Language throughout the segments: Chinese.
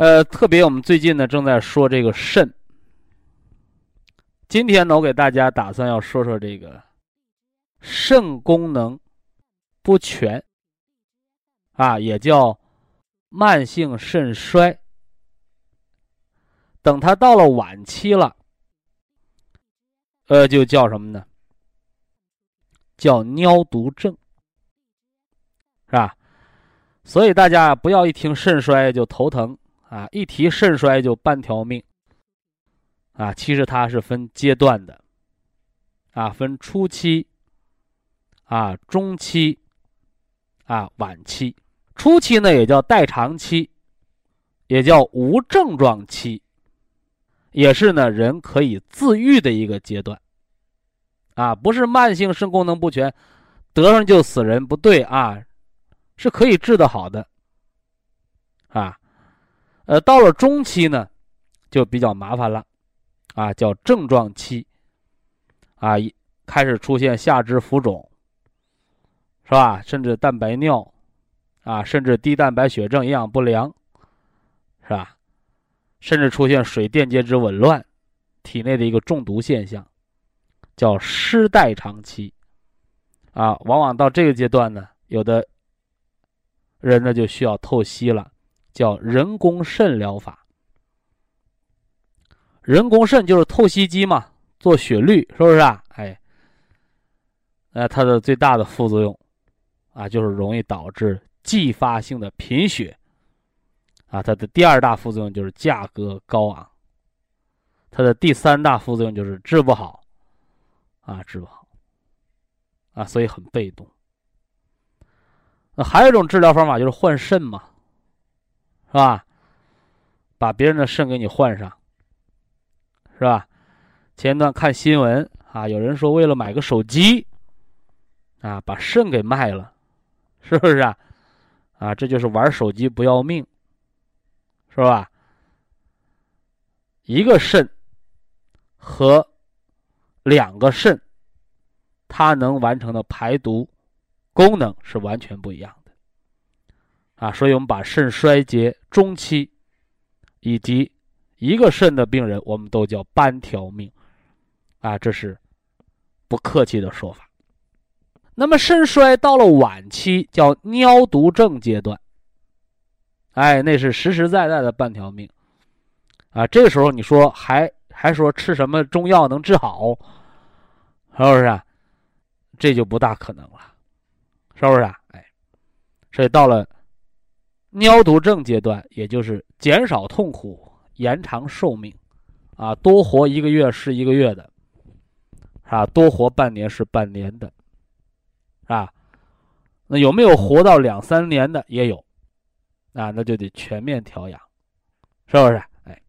呃，特别我们最近呢正在说这个肾。今天呢，我给大家打算要说说这个肾功能不全啊，也叫慢性肾衰。等它到了晚期了，呃，就叫什么呢？叫尿毒症，是吧？所以大家不要一听肾衰就头疼。啊，一提肾衰就半条命。啊，其实它是分阶段的，啊，分初期，啊，中期，啊，晚期。初期呢也叫代偿期，也叫无症状期，也是呢人可以自愈的一个阶段。啊，不是慢性肾功能不全，得上就死人，不对啊，是可以治得好的。啊。呃，到了中期呢，就比较麻烦了，啊，叫症状期，啊，开始出现下肢浮肿，是吧？甚至蛋白尿，啊，甚至低蛋白血症、营养不良，是吧？甚至出现水电解质紊乱，体内的一个中毒现象，叫失代偿期，啊，往往到这个阶段呢，有的人呢就需要透析了。叫人工肾疗法，人工肾就是透析机嘛，做血滤，是不是啊？哎，呃，它的最大的副作用啊，就是容易导致继发性的贫血，啊，它的第二大副作用就是价格高昂，它的第三大副作用就是治不好，啊，治不好，啊，所以很被动。那还有一种治疗方法就是换肾嘛。是吧？把别人的肾给你换上，是吧？前段看新闻啊，有人说为了买个手机，啊，把肾给卖了，是不是啊？啊，这就是玩手机不要命，是吧？一个肾和两个肾，它能完成的排毒功能是完全不一样。啊，所以我们把肾衰竭中期，以及一个肾的病人，我们都叫半条命，啊，这是不客气的说法。那么肾衰到了晚期，叫尿毒症阶段，哎，那是实实在在的半条命，啊，这个时候你说还还说吃什么中药能治好，是不是？这就不大可能了，是不是？啊？哎，所以到了。尿毒症阶段，也就是减少痛苦、延长寿命，啊，多活一个月是一个月的，啊，多活半年是半年的，啊，那有没有活到两三年的？也有，啊，那就得全面调养，是不是？哎，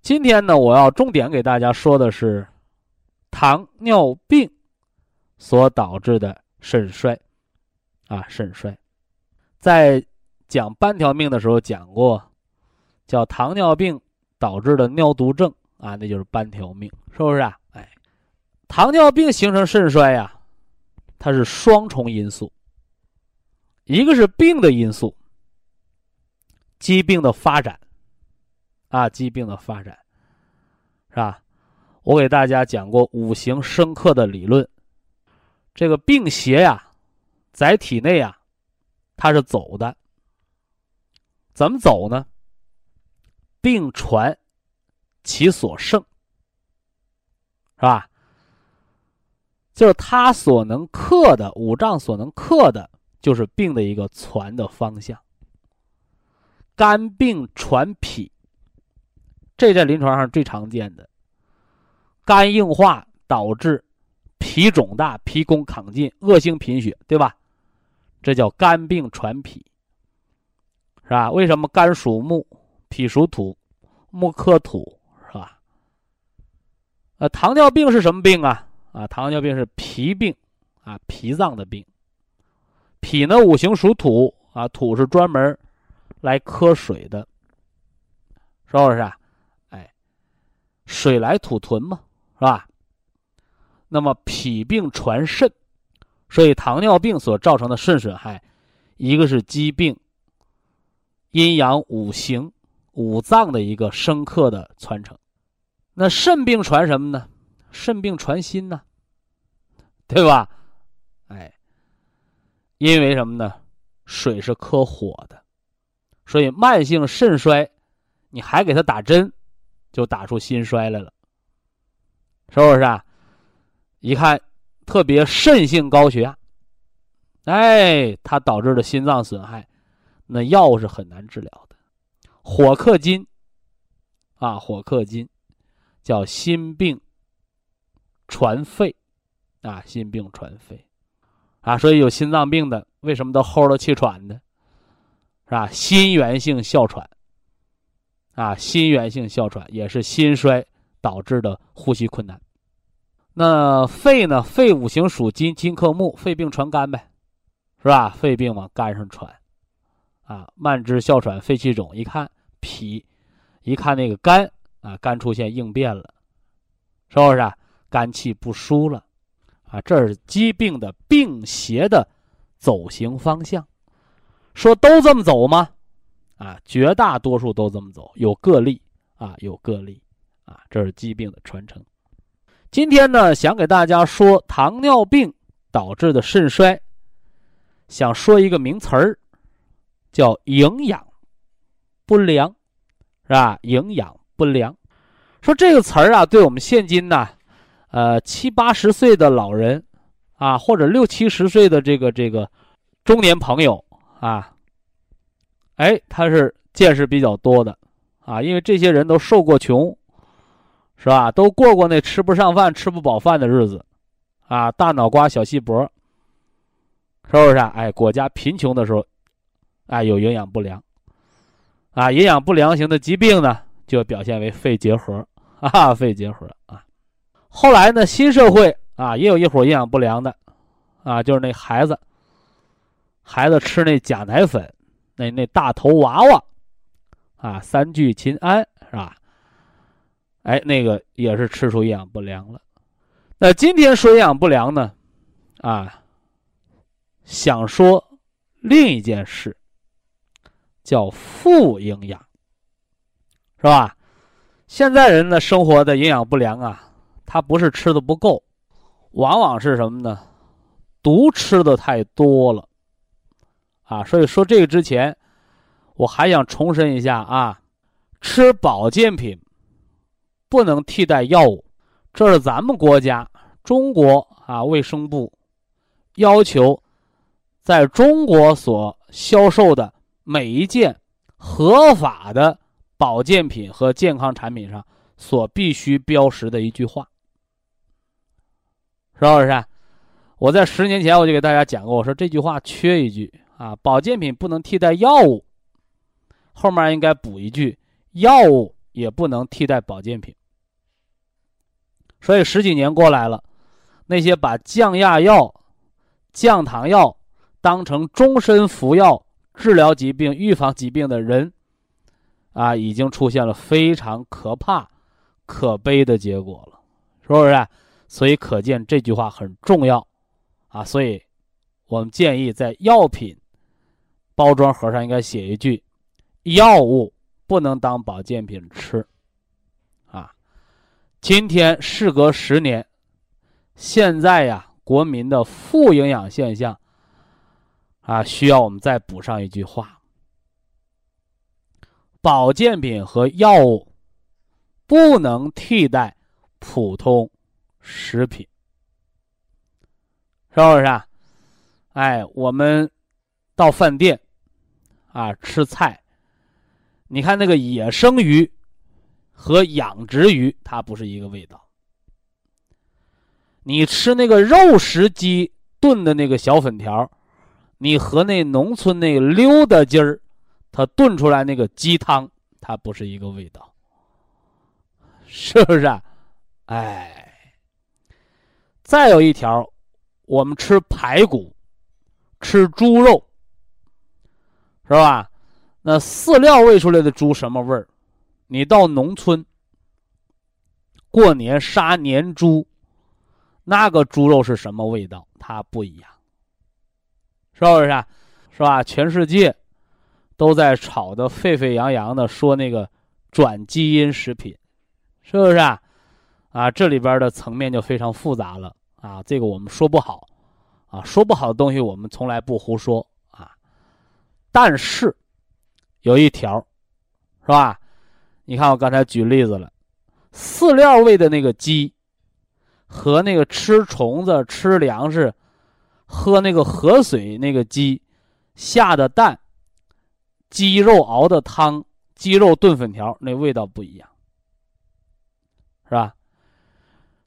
今天呢，我要重点给大家说的是糖尿病所导致的肾衰，啊，肾衰，在。讲半条命的时候讲过，叫糖尿病导致的尿毒症啊，那就是半条命，是不是啊？哎，糖尿病形成肾衰呀，它是双重因素，一个是病的因素，疾病的发展，啊，疾病的发展，是吧？我给大家讲过五行生克的理论，这个病邪呀，在体内啊，它是走的。怎么走呢？病传其所胜，是吧？就是他所能克的五脏所能克的，就是病的一个传的方向。肝病传脾，这在临床上最常见的。肝硬化导致脾肿大、脾功亢进、恶性贫血，对吧？这叫肝病传脾，是吧？为什么肝属木，脾属土，木克土，是吧？呃，糖尿病是什么病啊？啊，糖尿病是脾病，啊，脾脏的病。脾呢，五行属土，啊，土是专门来克水的，是不是啊？哎，水来土屯嘛，是吧？那么脾病传肾，所以糖尿病所造成的肾损害，一个是疾病，阴阳五行五脏的一个深刻的传承。那肾病传什么呢？肾病传心呢，对吧？哎，因为什么呢？水是克火的，所以慢性肾衰，你还给他打针，就打出心衰来了，是不是啊？一看特别肾性高血压，哎，它导致的心脏损害，那药是很难治疗的。火克金，啊，火克金，叫心病。传肺，啊，心病传肺，啊，所以有心脏病的为什么都齁着气喘呢？是吧？心源性哮喘，啊，心源性哮喘也是心衰导致的呼吸困难。那肺呢？肺五行属金，金克木，肺病传肝呗，是吧？肺病往肝上传，啊，慢支、哮喘、肺气肿，一看脾，一看那个肝，啊，肝出现应变了，是不是？肝气不舒了，啊，这是疾病的病邪的走行方向。说都这么走吗？啊，绝大多数都这么走，有个例啊，有个例啊，这是疾病的传承。今天呢，想给大家说糖尿病导致的肾衰，想说一个名词儿，叫营养不良，是吧？营养不良，说这个词儿啊，对我们现今呢。呃，七八十岁的老人，啊，或者六七十岁的这个这个中年朋友啊，哎，他是见识比较多的，啊，因为这些人都受过穷，是吧？都过过那吃不上饭、吃不饱饭的日子，啊，大脑瓜、小细脖，是不是啊？哎，国家贫穷的时候，啊，有营养不良，啊，营养不良型的疾病呢，就表现为肺结核，啊，肺结核啊。后来呢，新社会啊，也有一伙营养不良的，啊，就是那孩子，孩子吃那假奶粉，那那大头娃娃，啊，三聚氰胺是吧？哎，那个也是吃出营养不良了。那今天说营养不良呢，啊，想说另一件事，叫负营养，是吧？现在人的生活的营养不良啊。他不是吃的不够，往往是什么呢？毒吃的太多了，啊，所以说这个之前，我还想重申一下啊，吃保健品不能替代药物，这是咱们国家中国啊卫生部要求，在中国所销售的每一件合法的保健品和健康产品上所必须标识的一句话。是不是？我在十年前我就给大家讲过，我说这句话缺一句啊，保健品不能替代药物，后面应该补一句，药物也不能替代保健品。所以十几年过来了，那些把降压药、降糖药当成终身服药治疗疾病、预防疾病的人，啊，已经出现了非常可怕、可悲的结果了，是不是？所以可见这句话很重要，啊，所以，我们建议在药品包装盒上应该写一句：药物不能当保健品吃，啊，今天事隔十年，现在呀，国民的负营养现象，啊，需要我们再补上一句话：保健品和药物不能替代普通食品，是不是啊？哎，我们到饭店啊吃菜，你看那个野生鱼和养殖鱼，它不是一个味道。你吃那个肉食鸡炖的那个小粉条，你和那农村那溜达鸡儿，它炖出来那个鸡汤，它不是一个味道，是不是？啊？哎，再有一条，我们吃排骨。吃猪肉，是吧？那饲料喂出来的猪什么味儿？你到农村过年杀年猪，那个猪肉是什么味道？它不一样，是不是？是吧？全世界都在吵得沸沸扬扬的，说那个转基因食品，是不是？啊，这里边的层面就非常复杂了啊！这个我们说不好。啊，说不好的东西我们从来不胡说啊，但是有一条，是吧？你看我刚才举例子了，饲料喂的那个鸡，和那个吃虫子、吃粮食、喝那个河水那个鸡下的蛋、鸡肉熬的汤、鸡肉炖粉条，那味道不一样，是吧？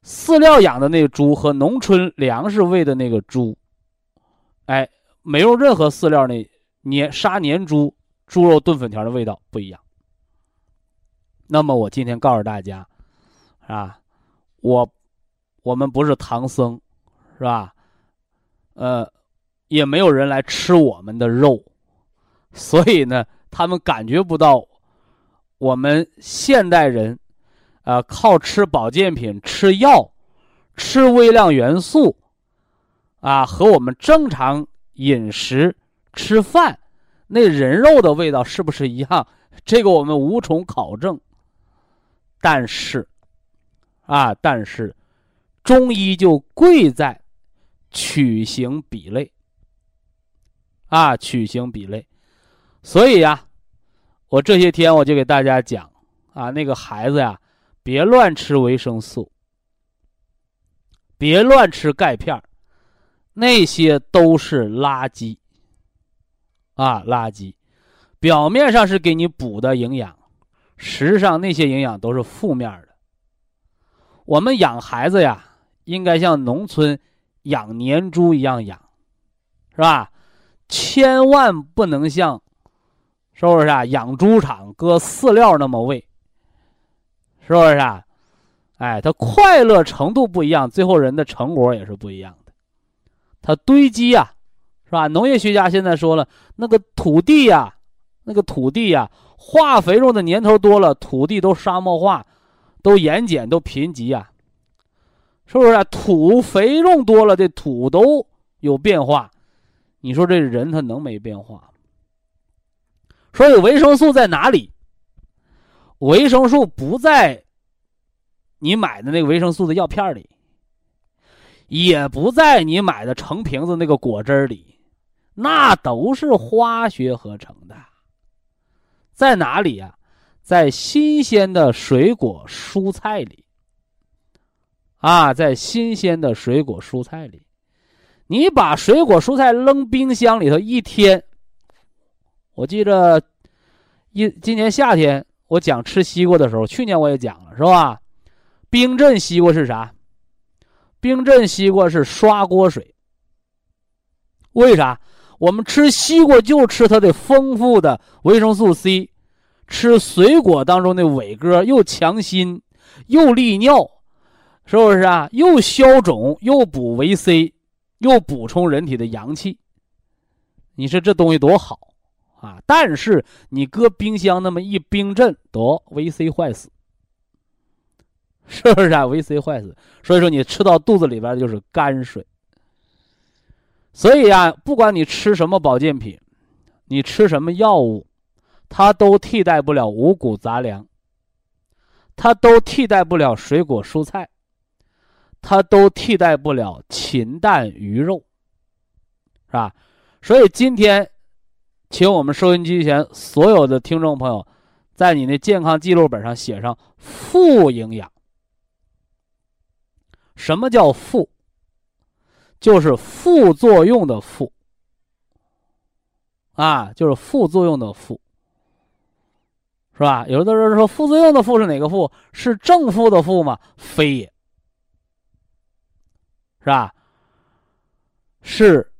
饲料养的那个猪和农村粮食喂的那个猪，哎，没有任何饲料那年杀年猪猪肉炖粉条的味道不一样。那么我今天告诉大家，啊，我我们不是唐僧，是吧？呃，也没有人来吃我们的肉，所以呢，他们感觉不到我们现代人。啊，靠吃保健品、吃药、吃微量元素，啊，和我们正常饮食吃饭，那人肉的味道是不是一样？这个我们无从考证。但是，啊，但是，中医就贵在取形比类，啊，取形比类。所以呀，我这些天我就给大家讲，啊，那个孩子呀。别乱吃维生素，别乱吃钙片那些都是垃圾啊！垃圾，表面上是给你补的营养，实际上那些营养都是负面的。我们养孩子呀，应该像农村养年猪一样养，是吧？千万不能像，是不是啊？养猪场搁饲料那么喂。是不是啊？哎，它快乐程度不一样，最后人的成果也是不一样的。它堆积呀，是吧？农业学家现在说了，那个土地呀，那个土地呀，化肥用的年头多了，土地都沙漠化，都盐碱，都贫瘠呀。是不是啊？土肥用多了，这土都有变化。你说这人他能没变化？所以维生素在哪里？维生素不在你买的那个维生素的药片里，也不在你买的成瓶子那个果汁里，那都是化学合成的。在哪里呀？在新鲜的水果蔬菜里。啊，在新鲜的水果蔬菜里，你把水果蔬菜扔冰箱里头一天，我记着一今年夏天。我讲吃西瓜的时候，去年我也讲了，是吧？冰镇西瓜是啥？冰镇西瓜是刷锅水。为啥？我们吃西瓜就吃它的丰富的维生素 C，吃水果当中的伟哥又强心又利尿，是不是啊？又消肿又补维 C，又补充人体的阳气。你说这东西多好！啊！但是你搁冰箱那么一冰镇，得维 C 坏死，是不是啊维 C 坏死，所以说你吃到肚子里边就是泔水。所以啊，不管你吃什么保健品，你吃什么药物，它都替代不了五谷杂粮，它都替代不了水果蔬菜，它都替代不了禽蛋鱼肉，是吧？所以今天。请我们收音机前所有的听众朋友，在你那健康记录本上写上负营养。什么叫负？就是副作用的副。啊，就是副作用的副，是吧？有的人说副作用的副是哪个副？是正负的负吗？非也，是吧？是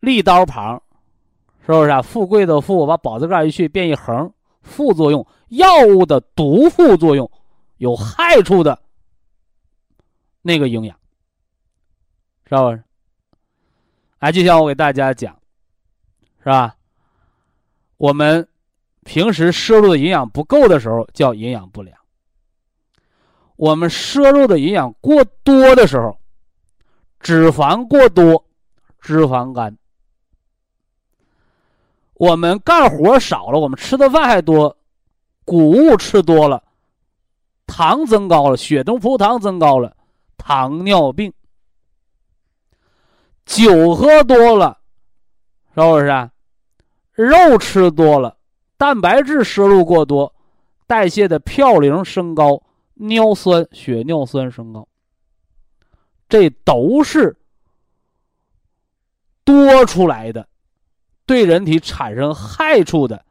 利刀旁，是不是啊？富贵的富，把宝字盖一去，变一横，副作用，药物的毒副作用，有害处的那个营养，知道吧？哎，就像我给大家讲。是吧？我们平时摄入的营养不够的时候叫营养不良。我们摄入的营养过多的时候，脂肪过多，脂肪肝。我们干活少了，我们吃的饭还多，谷物吃多了，糖增高了，血中葡萄糖增高了，糖尿病。酒喝多了。是不是啊？肉吃多了，蛋白质摄入过多，代谢的嘌呤升高，尿酸、血尿酸升高，这都是多出来的，对人体产生害处的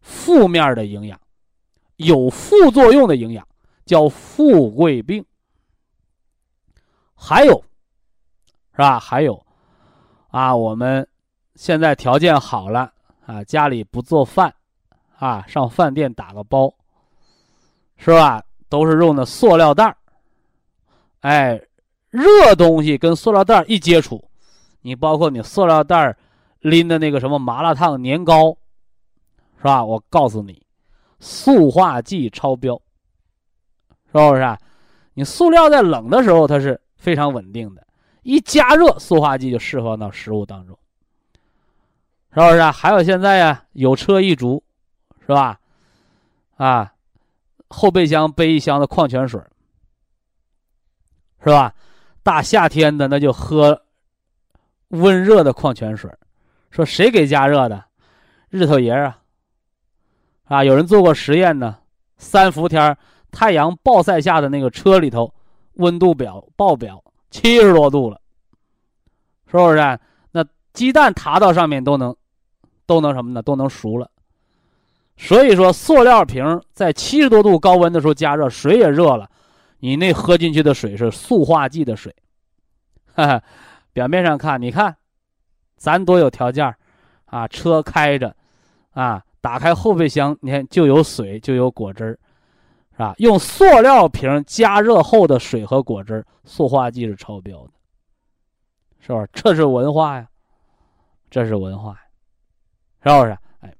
负面的营养，有副作用的营养叫富贵病。还有，是吧？还有，啊，我们。现在条件好了啊，家里不做饭，啊，上饭店打个包，是吧？都是用的塑料袋哎，热东西跟塑料袋一接触，你包括你塑料袋拎的那个什么麻辣烫年糕，是吧？我告诉你，塑化剂超标，是不是？你塑料在冷的时候它是非常稳定的，一加热，塑化剂就释放到食物当中。是不是？还有现在呀，有车一族，是吧？啊，后备箱背一箱的矿泉水，是吧？大夏天的那就喝温热的矿泉水，说谁给加热的？日头爷啊！啊，有人做过实验呢，三伏天太阳暴晒下的那个车里头，温度表爆表七十多度了，是不是？那鸡蛋爬到上面都能。都能什么呢？都能熟了。所以说，塑料瓶在七十多度高温的时候加热，水也热了，你那喝进去的水是塑化剂的水。哈哈，表面上看，你看，咱多有条件啊！车开着，啊，打开后备箱，你看就有水，就有果汁是吧？用塑料瓶加热后的水和果汁塑化剂是超标的，是不是？这是文化呀，这是文化。是不是？哎，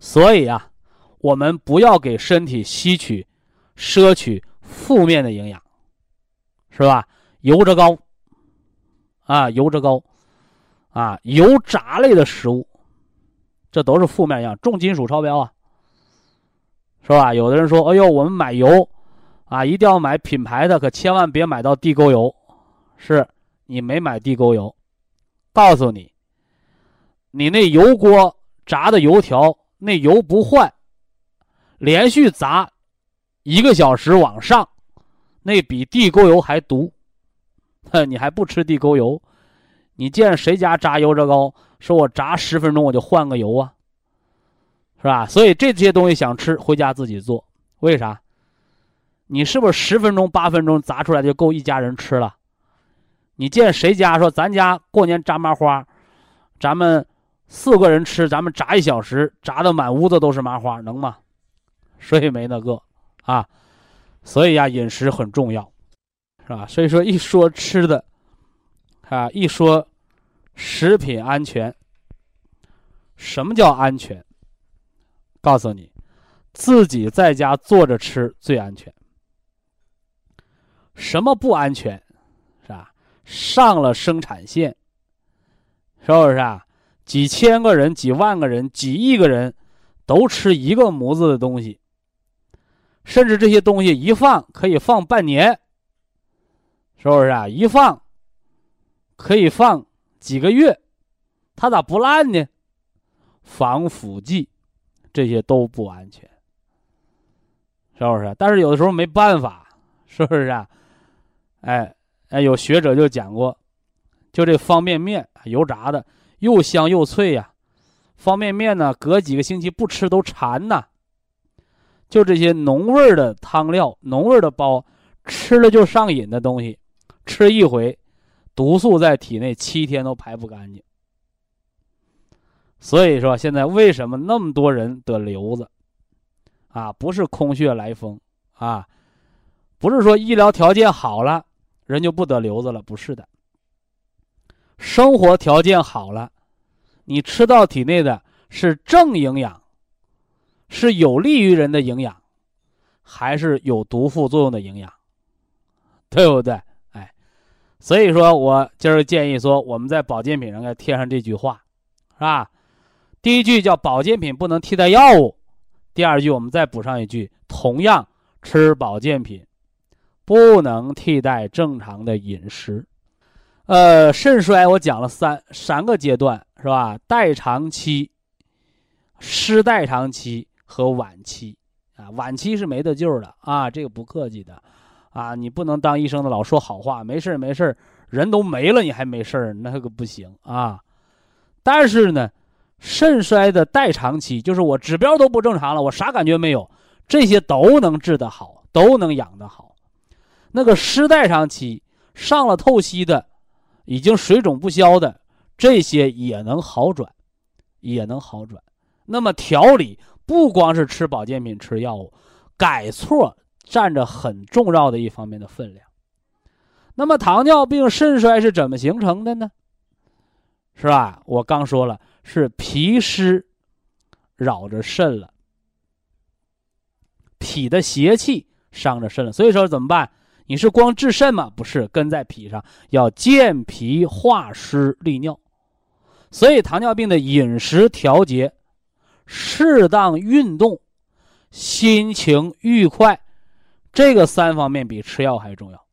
所以啊，我们不要给身体吸取、摄取负面的营养，是吧？油脂高，啊，油脂高，啊，油炸类的食物，这都是负面营养，重金属超标啊，是吧？有的人说：“哎呦，我们买油，啊，一定要买品牌的，可千万别买到地沟油。”是你没买地沟油，告诉你。你那油锅炸的油条，那油不换，连续炸一个小时往上，那比地沟油还毒。哼，你还不吃地沟油？你见谁家炸油炸糕？说我炸十分钟我就换个油啊，是吧？所以这些东西想吃，回家自己做。为啥？你是不是十分钟、八分钟炸出来就够一家人吃了？你见谁家说咱家过年炸麻花，咱们。四个人吃，咱们炸一小时，炸的满屋子都是麻花，能吗？所以没那个啊，所以呀，饮食很重要，是吧？所以说一说吃的，啊，一说食品安全，什么叫安全？告诉你，自己在家做着吃最安全。什么不安全？是吧？上了生产线，是不是啊？几千个人、几万个人、几亿个人，都吃一个模子的东西，甚至这些东西一放可以放半年，是不是啊？一放可以放几个月，它咋不烂呢？防腐剂，这些都不安全，是不是？但是有的时候没办法，是不是啊？哎哎，有学者就讲过，就这方便面油炸的又香又脆呀，方便面呢隔几个星期不吃都馋呐。就这些浓味的汤料、浓味的包，吃了就上瘾的东西，吃一回，毒素在体内七天都排不干净。所以说，现在为什么那么多人得瘤子？啊，不是空穴来风啊，不是说医疗条件好了人就不得瘤子了，不是的。生活条件好了，你吃到体内的是正营养。是有利于人的营养，还是有毒副作用的营养，对不对？哎，所以说我今儿建议说，我们在保健品上该贴上这句话，是吧？第一句叫保健品不能替代药物，第二句我们再补上一句，同样吃保健品不能替代正常的饮食。呃，肾衰我讲了三三个阶段，是吧？代偿期、失代偿期。和晚期，啊，晚期是没得救的啊，这个不客气的，啊，你不能当医生的老说好话，没事没事人都没了你还没事那个不行啊。但是呢，肾衰的代偿期，就是我指标都不正常了，我啥感觉没有，这些都能治得好，都能养得好。那个失代偿期，上了透析的，已经水肿不消的，这些也能好转，也能好转。那么调理。不光是吃保健品、吃药物，改错占着很重要的一方面的分量。那么糖尿病肾衰是怎么形成的呢？是吧？我刚说了，是脾湿扰着肾了，脾的邪气伤着肾了。所以说怎么办？你是光治肾吗？不是，根在脾上，要健脾化湿利尿。所以糖尿病的饮食调节。适当运动，心情愉快，这个三方面比吃药还重要。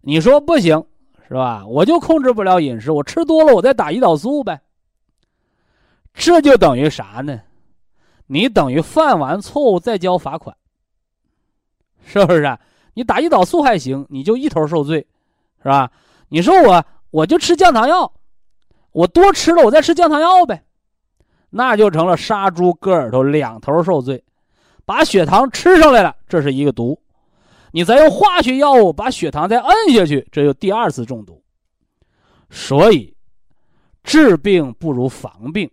你说不行是吧？我就控制不了饮食，我吃多了，我再打胰岛素呗。这就等于啥呢？你等于犯完错误再交罚款，是不是？你打胰岛素还行，你就一头受罪，是吧？你说我我就吃降糖药，我多吃了，我再吃降糖药呗。那就成了杀猪割耳朵，两头受罪，把血糖吃上来了，这是一个毒；你再用化学药物把血糖再摁下去，这就第二次中毒。所以，治病不如防病，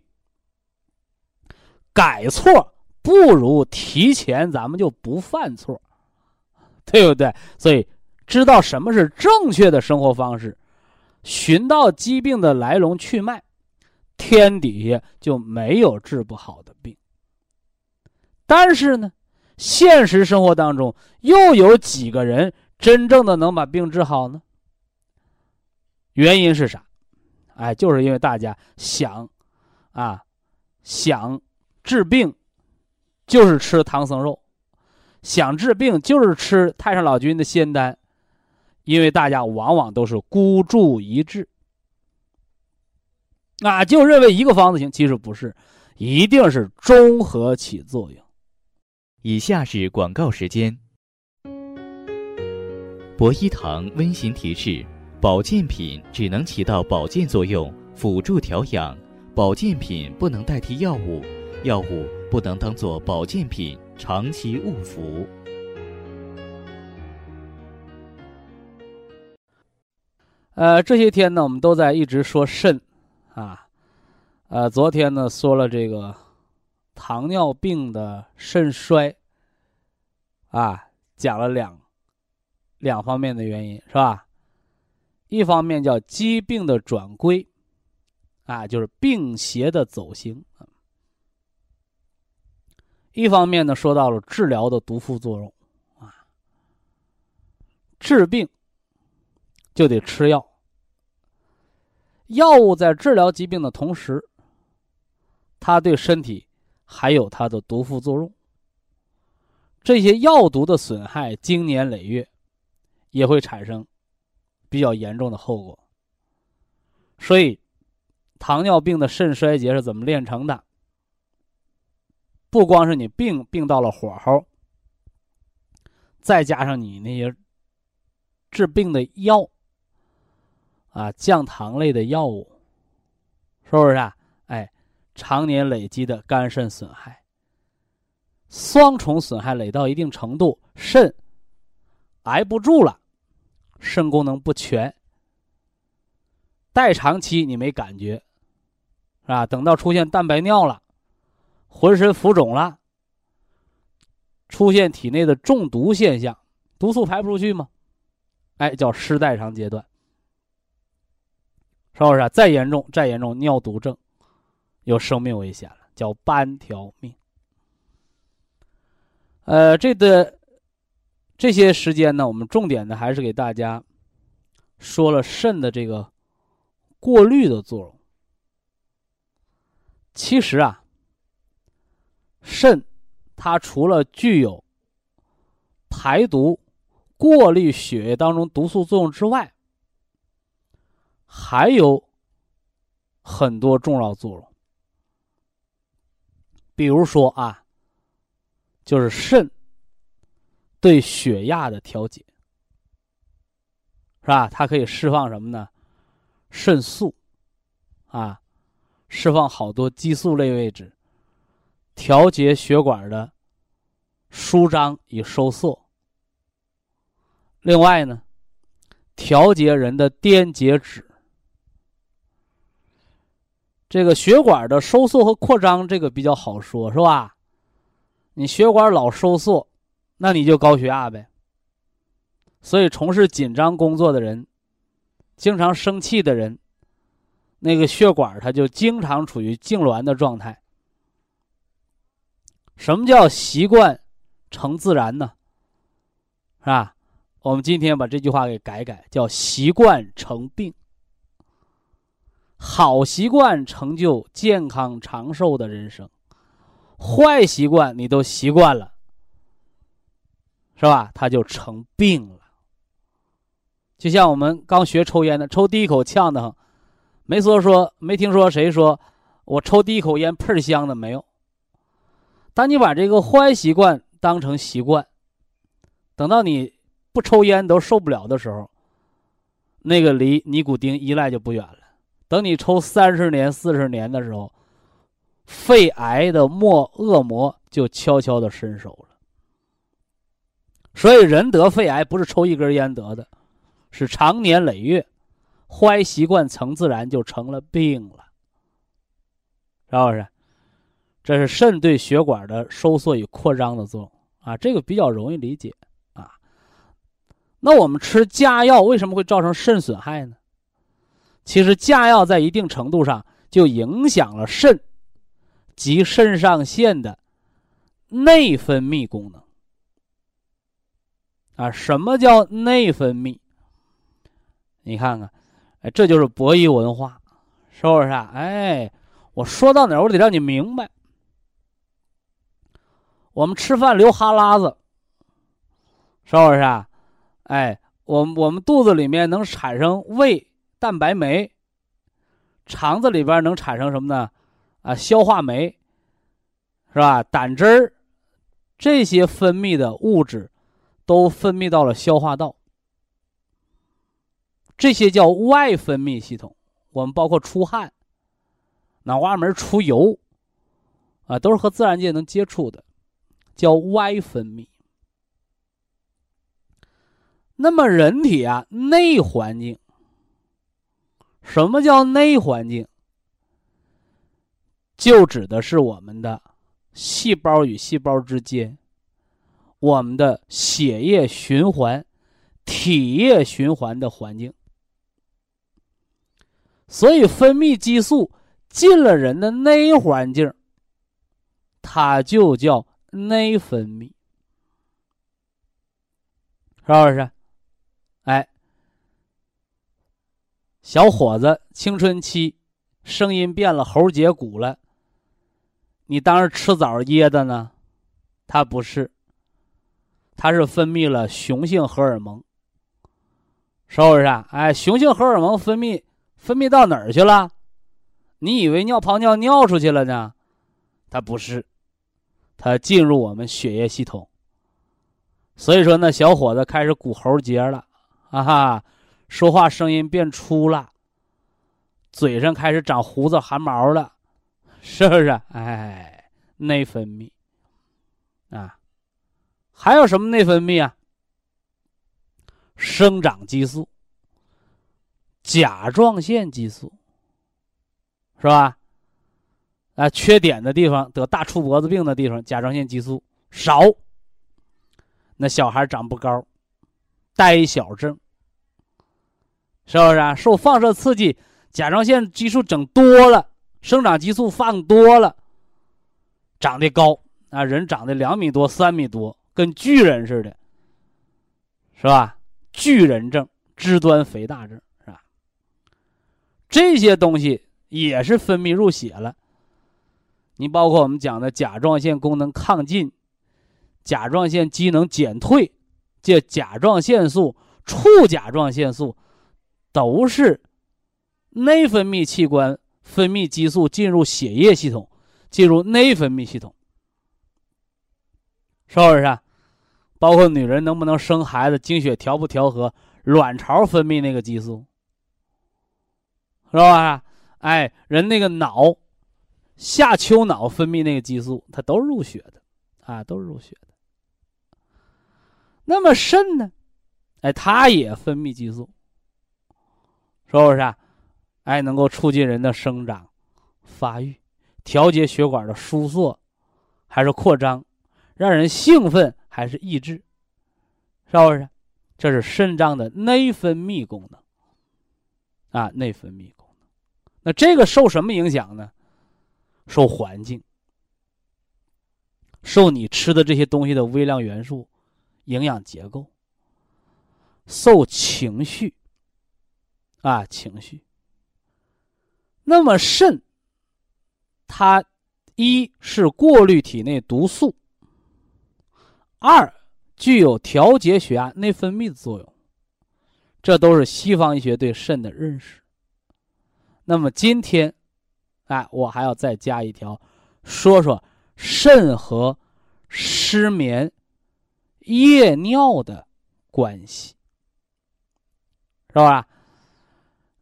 改错不如提前，咱们就不犯错，对不对？所以，知道什么是正确的生活方式，寻到疾病的来龙去脉。天底下就没有治不好的病，但是呢，现实生活当中又有几个人真正的能把病治好呢？原因是啥？哎，就是因为大家想，啊，想治病，就是吃唐僧肉；想治病，就是吃太上老君的仙丹，因为大家往往都是孤注一掷。啊，就认为一个方子行，其实不是，一定是综合起作用。以下是广告时间。博一堂温馨提示：保健品只能起到保健作用，辅助调养；保健品不能代替药物，药物不能当做保健品长期误服。呃，这些天呢，我们都在一直说肾。啊，呃，昨天呢说了这个糖尿病的肾衰，啊，讲了两两方面的原因，是吧？一方面叫疾病的转归，啊，就是病邪的走形；一方面呢说到了治疗的毒副作用，啊，治病就得吃药。药物在治疗疾病的同时，它对身体还有它的毒副作用。这些药毒的损害经年累月，也会产生比较严重的后果。所以，糖尿病的肾衰竭是怎么炼成的？不光是你病病到了火候，再加上你那些治病的药啊，降糖类的药物，是不是啊？哎，常年累积的肝肾损害，双重损害累到一定程度，肾挨不住了，肾功能不全。代偿期你没感觉，是吧？等到出现蛋白尿了，浑身浮肿了，出现体内的中毒现象，毒素排不出去吗？哎，叫失代偿阶段，是不是？再严重，再严重，尿毒症，有生命危险了，叫半条命。呃，这的这些时间呢，我们重点的还是给大家说了肾的这个。过滤的作用，其实啊，肾它除了具有排毒、过滤血液当中毒素作用之外，还有很多重要作用。比如说啊，就是肾对血压的调节，是吧？它可以释放什么呢？肾素，啊，释放好多激素类位置，调节血管的舒张与收缩。另外呢，调节人的电解质。这个血管的收缩和扩张，这个比较好说，是吧？你血管老收缩，那你就高血压呗。所以，从事紧张工作的人。经常生气的人，那个血管它就经常处于痉挛的状态。什么叫习惯成自然呢？是吧？我们今天把这句话给改改，叫习惯成病。好习惯成就健康长寿的人生，坏习惯你都习惯了，是吧？它就成病了。就像我们刚学抽烟的，抽第一口呛得慌，没说说没听说谁说我抽第一口烟喷香的没有。当你把这个坏习惯当成习惯，等到你不抽烟都受不了的时候，那个离尼古丁依赖就不远了。等你抽三十年、四十年的时候，肺癌的末恶魔就悄悄的伸手了。所以人得肺癌不是抽一根烟得的。是长年累月，坏习惯成自然，就成了病了，是不是？这是肾对血管的收缩与扩张的作用啊，这个比较容易理解啊。那我们吃加药为什么会造成肾损害呢？其实加药在一定程度上就影响了肾及肾上腺的内分泌功能啊。什么叫内分泌？你看看，哎，这就是博弈文化，是不是啊？哎，我说到哪儿，我得让你明白。我们吃饭流哈喇子，是不是啊？哎，我我们肚子里面能产生胃蛋白酶，肠子里边能产生什么呢？啊，消化酶，是吧？胆汁儿，这些分泌的物质，都分泌到了消化道。这些叫外分泌系统，我们包括出汗、脑瓜门出油，啊，都是和自然界能接触的，叫外分泌。那么人体啊，内环境，什么叫内环境？就指的是我们的细胞与细胞之间，我们的血液循环、体液循环的环境。所以，分泌激素进了人的内环境，它就叫内分泌，是不是？哎，小伙子青春期，声音变了，喉结鼓了，你当时吃枣噎的呢？他不是，他是分泌了雄性荷尔蒙，是不是啊？哎，雄性荷尔蒙分泌。分泌到哪儿去了？你以为尿泡尿尿出去了呢？他不是，他进入我们血液系统。所以说，那小伙子开始鼓喉结了，啊哈，说话声音变粗了，嘴上开始长胡子汗毛了，是不是？哎，内分泌啊，还有什么内分泌啊？生长激素、甲状腺激素，是吧？啊，缺点的地方，得大粗脖子病的地方，甲状腺激素少。那小孩长不高，呆小症，是不是啊？受放射刺激，甲状腺激素整多了，生长激素放多了，长得高啊，人长得两米多、三米多，跟巨人似的，是吧？巨人症、肢端肥大症，是吧？这些东西也是分泌入血了。你包括我们讲的甲状腺功能亢进。甲状腺机能减退，这甲状腺素、促甲状腺素，都是内分泌器官分泌激素进入血液系统，进入内分泌系统，是不是？啊？包括女人能不能生孩子，经血调不调和，卵巢分泌那个激素，是吧？哎，人那个脑下丘脑分泌那个激素，它都是入血的，啊，都是入血的。那么肾呢？哎，它也分泌激素，是不是？啊？哎，能够促进人的生长、发育，调节血管的收缩还是扩张，让人兴奋还是抑制，是不是？这是肾脏的内分泌功能啊，内分泌功能。那这个受什么影响呢？受环境，受你吃的这些东西的微量元素。营养结构受情绪啊情绪。那么肾，它一是过滤体内毒素，二具有调节血压、内分泌的作用。这都是西方医学对肾的认识。那么今天，哎，我还要再加一条，说说肾和失眠。夜尿的关系，是吧？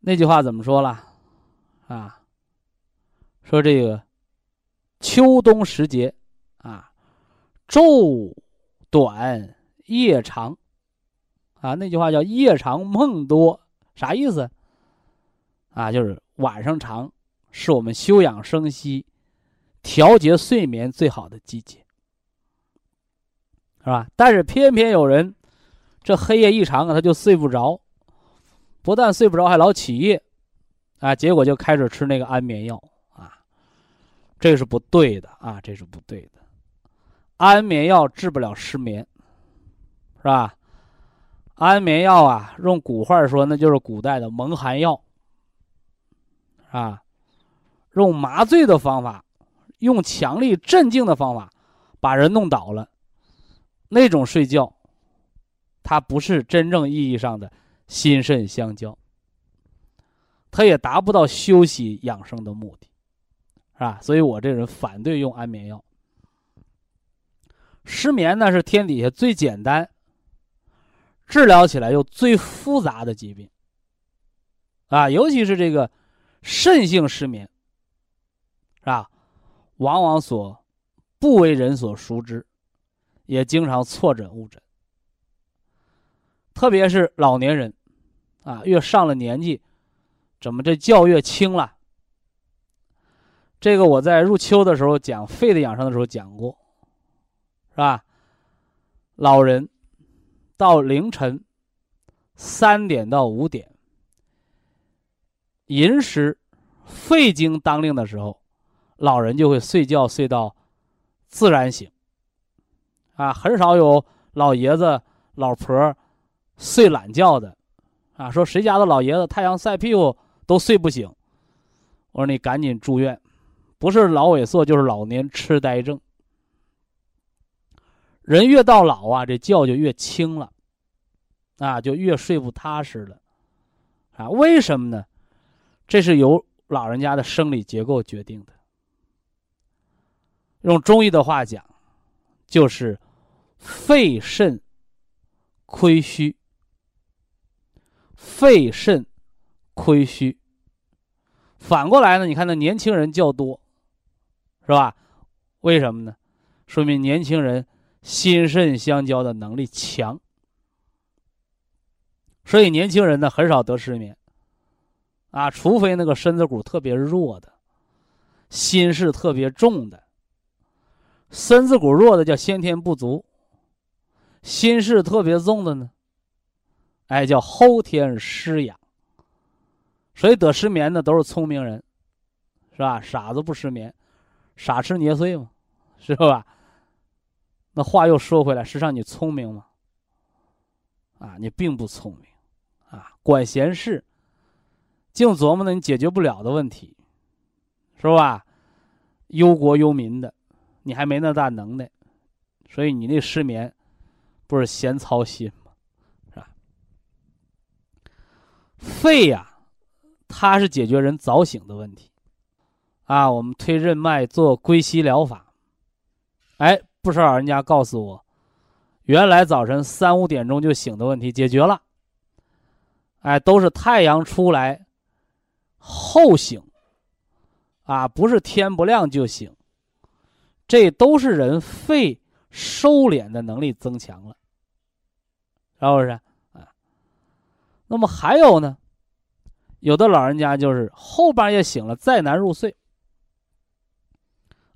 那句话怎么说了？啊，说这个秋冬时节啊，昼短夜长啊。那句话叫夜长梦多，啥意思？啊，就是晚上长，是我们休养生息、调节睡眠最好的季节。是吧？但是偏偏有人，这黑夜一长啊，他就睡不着，不但睡不着，还老起夜，啊，结果就开始吃那个安眠药啊，这是不对的啊，这是不对的。安眠药治不了失眠，是吧？安眠药啊，用古话说，那就是古代的蒙汗药，啊，用麻醉的方法，用强力镇静的方法，把人弄倒了。那种睡觉，它不是真正意义上的心肾相交，它也达不到休息养生的目的，是吧？所以我这人反对用安眠药。失眠呢是天底下最简单、治疗起来又最复杂的疾病，啊，尤其是这个肾性失眠，是吧？往往所不为人所熟知。也经常错诊误诊，特别是老年人，啊，越上了年纪，怎么这觉越轻了？这个我在入秋的时候讲肺的养生的时候讲过，是吧？老人到凌晨三点到五点，寅时肺经当令的时候，老人就会睡觉睡到自然醒。啊，很少有老爷子、老婆儿睡懒觉的，啊，说谁家的老爷子太阳晒屁股都睡不醒，我说你赶紧住院，不是脑萎缩就是老年痴呆症。人越到老啊，这觉就越轻了，啊，就越睡不踏实了，啊，为什么呢？这是由老人家的生理结构决定的。用中医的话讲。就是肺肾亏虚，肺肾亏虚。反过来呢，你看那年轻人较多，是吧？为什么呢？说明年轻人心肾相交的能力强，所以年轻人呢很少得失眠。啊，除非那个身子骨特别弱的，心事特别重的，身子骨弱的叫先天不足，心事特别重的呢，哎，叫后天失养。所以得失眠的都是聪明人，是吧？傻子不失眠，傻吃捏碎嘛，是吧？那话又说回来，实际上你聪明吗？啊，你并不聪明，啊，管闲事。净琢磨那你解决不了的问题，是吧？忧国忧民的，你还没那大能耐，所以你那失眠，不是闲操心吗？是吧？肺呀，它是解决人早醒的问题，啊，我们推任脉做归息疗法，哎，不少老人家告诉我，原来早晨三五点钟就醒的问题解决了，哎，都是太阳出来。后醒，啊，不是天不亮就醒，这都是人肺收敛的能力增强了，是不是？那么还有呢，有的老人家就是后半夜醒了再难入睡，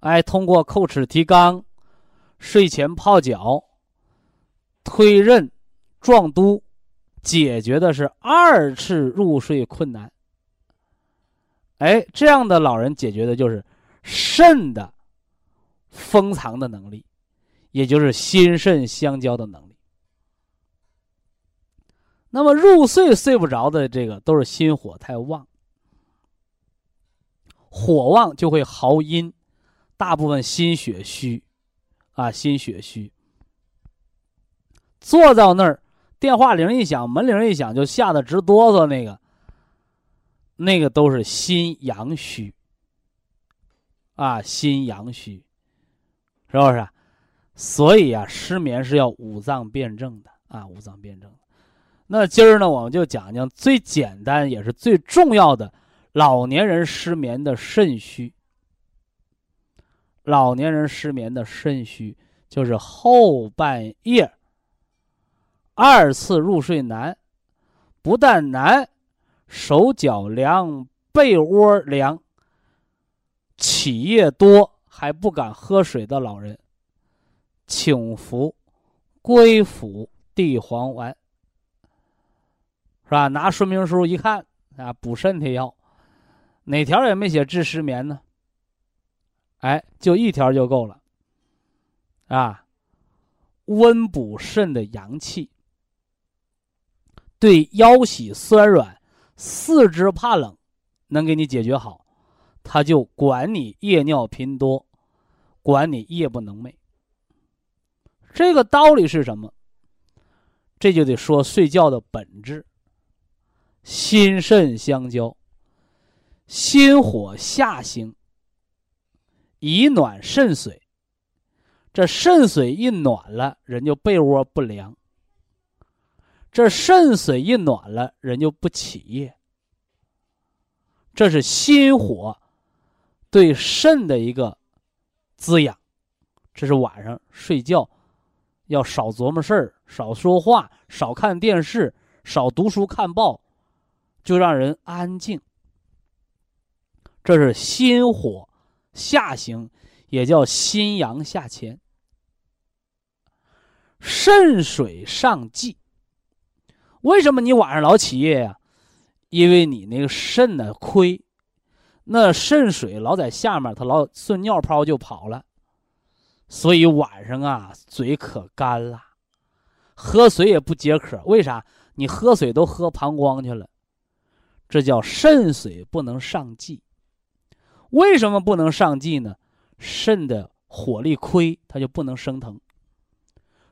哎，通过叩齿提肛、睡前泡脚、推任、壮督，解决的是二次入睡困难。哎，这样的老人解决的就是肾的封藏的能力，也就是心肾相交的能力。那么入睡睡不着的这个都是心火太旺，火旺就会耗阴，大部分心血虚，啊，心血虚。坐到那儿，电话铃一响，门铃一响，就吓得直哆嗦那个。那个都是心阳虚，啊，心阳虚，是不是？所以啊，失眠是要五脏辩证的啊，五脏辩证。那今儿呢，我们就讲讲最简单也是最重要的老年人失眠的肾虚。老年人失眠的肾虚，就是后半夜二次入睡难，不但难。手脚凉，被窝凉，起夜多还不敢喝水的老人，请服归附地黄丸，是吧？拿说明书一看啊，补肾的药，哪条也没写治失眠呢？哎，就一条就够了，啊，温补肾的阳气，对腰膝酸软。四肢怕冷，能给你解决好，他就管你夜尿频多，管你夜不能寐。这个道理是什么？这就得说睡觉的本质。心肾相交，心火下行，以暖肾水。这肾水一暖了，人就被窝不凉。这肾水一暖了，人就不起夜。这是心火对肾的一个滋养。这是晚上睡觉要少琢磨事儿、少说话、少看电视、少读书看报，就让人安静。这是心火下行，也叫心阳下潜。肾水上济。为什么你晚上老起夜呀？因为你那个肾呢亏，那肾水老在下面，它老顺尿泡就跑了，所以晚上啊嘴可干了，喝水也不解渴。为啥？你喝水都喝膀胱去了，这叫肾水不能上济。为什么不能上济呢？肾的火力亏，它就不能升腾。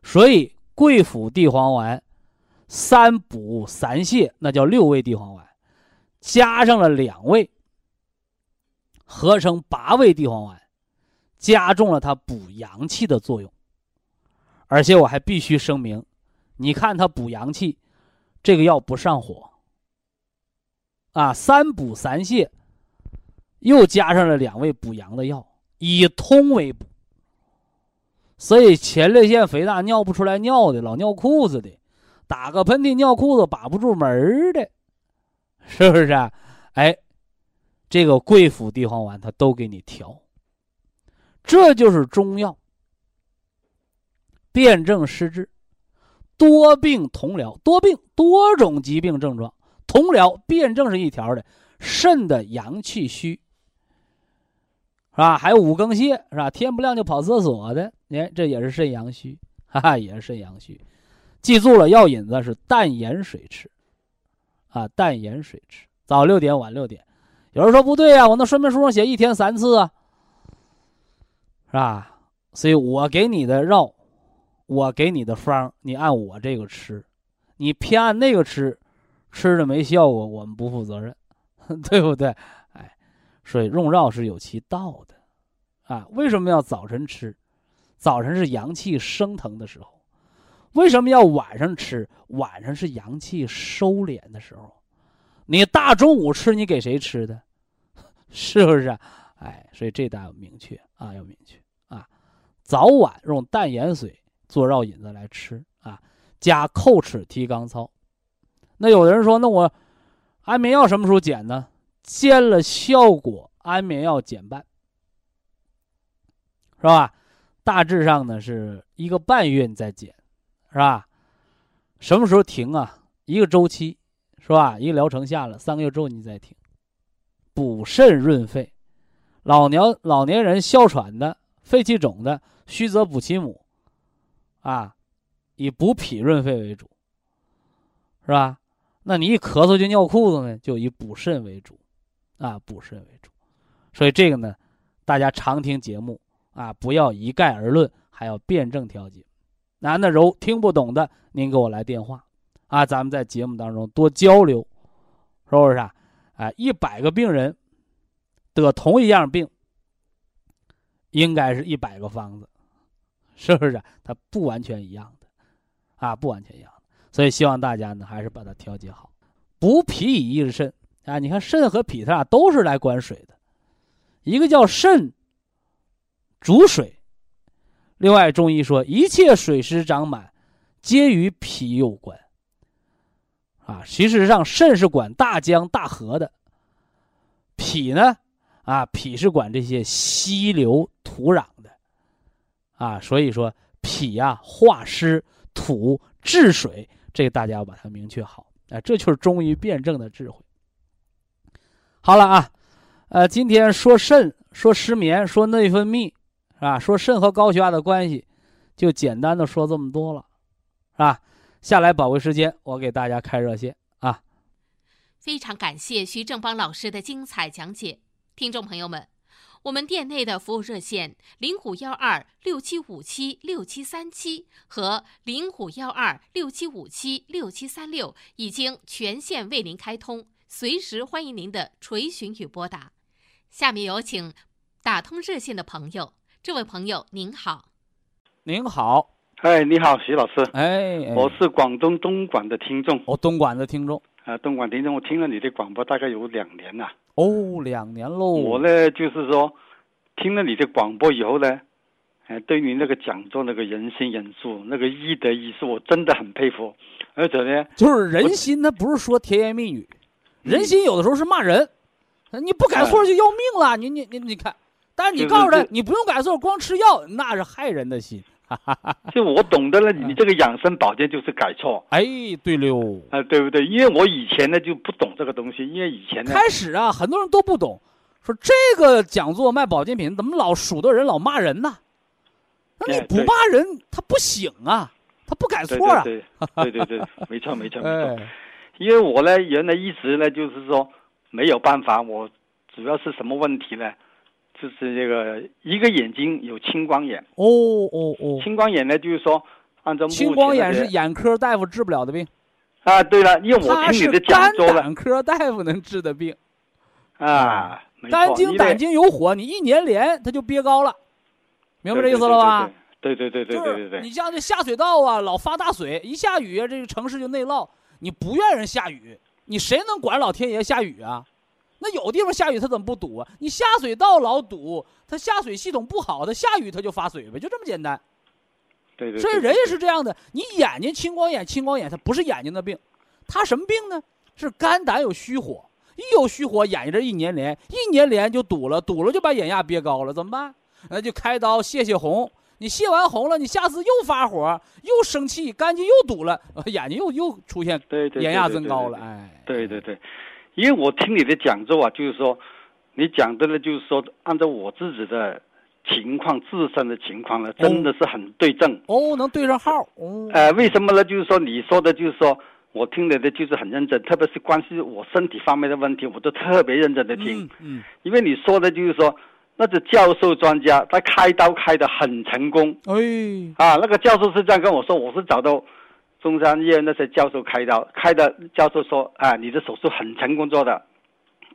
所以桂附地黄丸。三补三泻，那叫六味地黄丸，加上了两味，合成八味地黄丸，加重了它补阳气的作用，而且我还必须声明，你看它补阳气，这个药不上火。啊，三补三泻，又加上了两味补阳的药，以通为补。所以前列腺肥大、尿不出来尿的、老尿裤子的，打个喷嚏尿裤子把不住门的，是不是？啊？哎，这个桂附地黄丸它都给你调。这就是中药，辨证施治，多病同疗，多病多种疾病症状。同疗辩证是一条的，肾的阳气虚，是吧？还有五更泻，是吧？天不亮就跑厕所的，哎，这也是肾阳虚，哈哈，也是肾阳虚。记住了，药引子是淡盐水吃，啊，淡盐水吃，早六点晚六点。有人说不对呀，我那说明书上写一天三次啊，是吧？所以我给你的药，我给你的方，你按我这个吃，你偏按那个吃。吃了没效果，我们不负责任，对不对？哎，所以用药是有其道的，啊，为什么要早晨吃？早晨是阳气升腾的时候，为什么要晚上吃？晚上是阳气收敛的时候。你大中午吃，你给谁吃的？是不是？哎，所以这大要明确啊，要明确啊。早晚用淡盐水做药引子来吃啊，加叩齿提肛操。那有的人说，那我安眠药什么时候减呢？见了效果，安眠药减半，是吧？大致上呢是一个半月你再减，是吧？什么时候停啊？一个周期，是吧？一个疗程下了三个月之后你再停。补肾润肺，老年老年人哮喘的、肺气肿的，虚则补其母，啊，以补脾润肺为主，是吧？那你一咳嗽就尿裤子呢，就以补肾为主，啊，补肾为主。所以这个呢，大家常听节目啊，不要一概而论，还要辩证调节。男的柔听不懂的，您给我来电话，啊，咱们在节目当中多交流，是不是啊？啊，一百个病人得同一样病，应该是一百个方子，是不是？它不完全一样的，啊，不完全一样。所以希望大家呢，还是把它调节好。补脾以益肾啊！你看肾和脾，它俩都是来管水的。一个叫肾主水，另外中医说一切水湿长满，皆与脾有关。啊，其实上肾是管大江大河的，脾呢，啊，脾是管这些溪流土壤的。啊，所以说脾呀，化湿土治水。这个大家要把它明确好，哎，这就是中医辩证的智慧。好了啊，呃，今天说肾，说失眠，说内分泌，是吧？说肾和高血压的关系，就简单的说这么多了，是吧？下来宝贵时间，我给大家开热线啊。非常感谢徐正邦老师的精彩讲解，听众朋友们。我们店内的服务热线零五幺二六七五七六七三七和零五幺二六七五七六七三六已经全线为您开通，随时欢迎您的垂询与拨打。下面有请打通热线的朋友，这位朋友您好，您好，哎，你好，徐老师，哎，我是广东东莞的听众，哦，东莞的听众，啊，东莞听众，我听了你的广播大概有两年了。哦，两年喽。我呢，就是说，听了你的广播以后呢，哎，对你那个讲座那个人心仁术，那个医德医术，我真的很佩服。而且呢，就是人心，他不是说甜言蜜语，人心有的时候是骂人，你不改错就要命了。你你你你看，但是你告诉他，你不用改错，光吃药，那是害人的心。就我懂得了，你这个养生保健就是改错。哎，对了，啊，对不对？因为我以前呢就不懂这个东西，因为以前呢开始啊，很多人都不懂，说这个讲座卖保健品，怎么老数的人老骂人呢？那你不骂人，他不醒啊，他不改错啊。对对对对，没错没错没错。因为我呢，原来一直呢就是说没有办法，我主要是什么问题呢？就是这个一个眼睛有青光眼哦哦哦，青光眼呢，就是说按照青光眼是眼科大夫治不了的病啊。对了，因为我听你的讲座了，胆科大夫能治的病啊。肝经胆经有火，你一粘连它就憋高了，明白这意思了吧？对对对对对对对。你像这下水道啊，老发大水，一下雨啊，这个城市就内涝。你不愿人下雨，你谁能管老天爷下雨啊？那有地方下雨，它怎么不堵啊？你下水道老堵，它下水系统不好，它下雨它就发水呗，就这么简单。对对。所以人也是这样的，你眼睛青光眼，青光眼它不是眼睛的病，它什么病呢？是肝胆有虚火，一有虚火，眼睛这一粘连，一粘连就堵了，堵了就把眼压憋高了，怎么办？那就开刀泄泄洪。你泄完洪了，你下次又发火，又生气，肝经又堵了，眼睛又又出现眼压增高了。哎，对对对，因为我听你的讲座啊，就是说，你讲的呢，就是说，按照我自己的情况自身的情况呢，真的是很对症。哦，能对上号。哦。呃，为什么呢？就是说，你说的，就是说我听你的就是很认真，特别是关系我身体方面的问题，我都特别认真的听。嗯嗯。因为你说的就是说。那是教授专家，他开刀开的很成功。哎，啊，那个教授是这样跟我说，我是找到中山医院那些教授开刀开的。教授说，啊，你的手术很成功做的，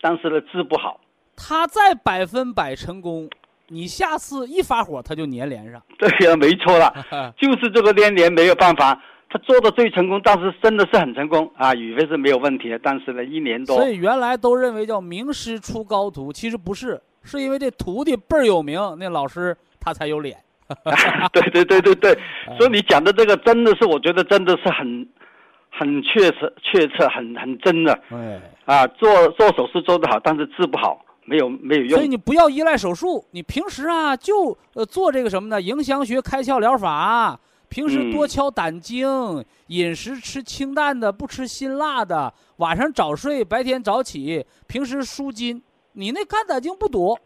但是呢治不好。他再百分百成功，你下次一发火他就粘连上。对呀，没错了，就是这个粘连没有办法。他做的最成功，但是真的是很成功啊，以为是没有问题的。但是呢，一年多。所以原来都认为叫名师出高徒，其实不是。是因为这徒弟倍儿有名，那老师他才有脸。对对对对对，所以你讲的这个真的是，我觉得真的是很，很确实、确切、很很真的。哎，啊，做做手术做得好，但是治不好，没有没有用。所以你不要依赖手术，你平时啊就呃做这个什么呢？迎香穴开窍疗法，平时多敲胆经，饮食吃清淡的，不吃辛辣的，晚上早睡，白天早起，平时舒筋。你那肝胆经不堵，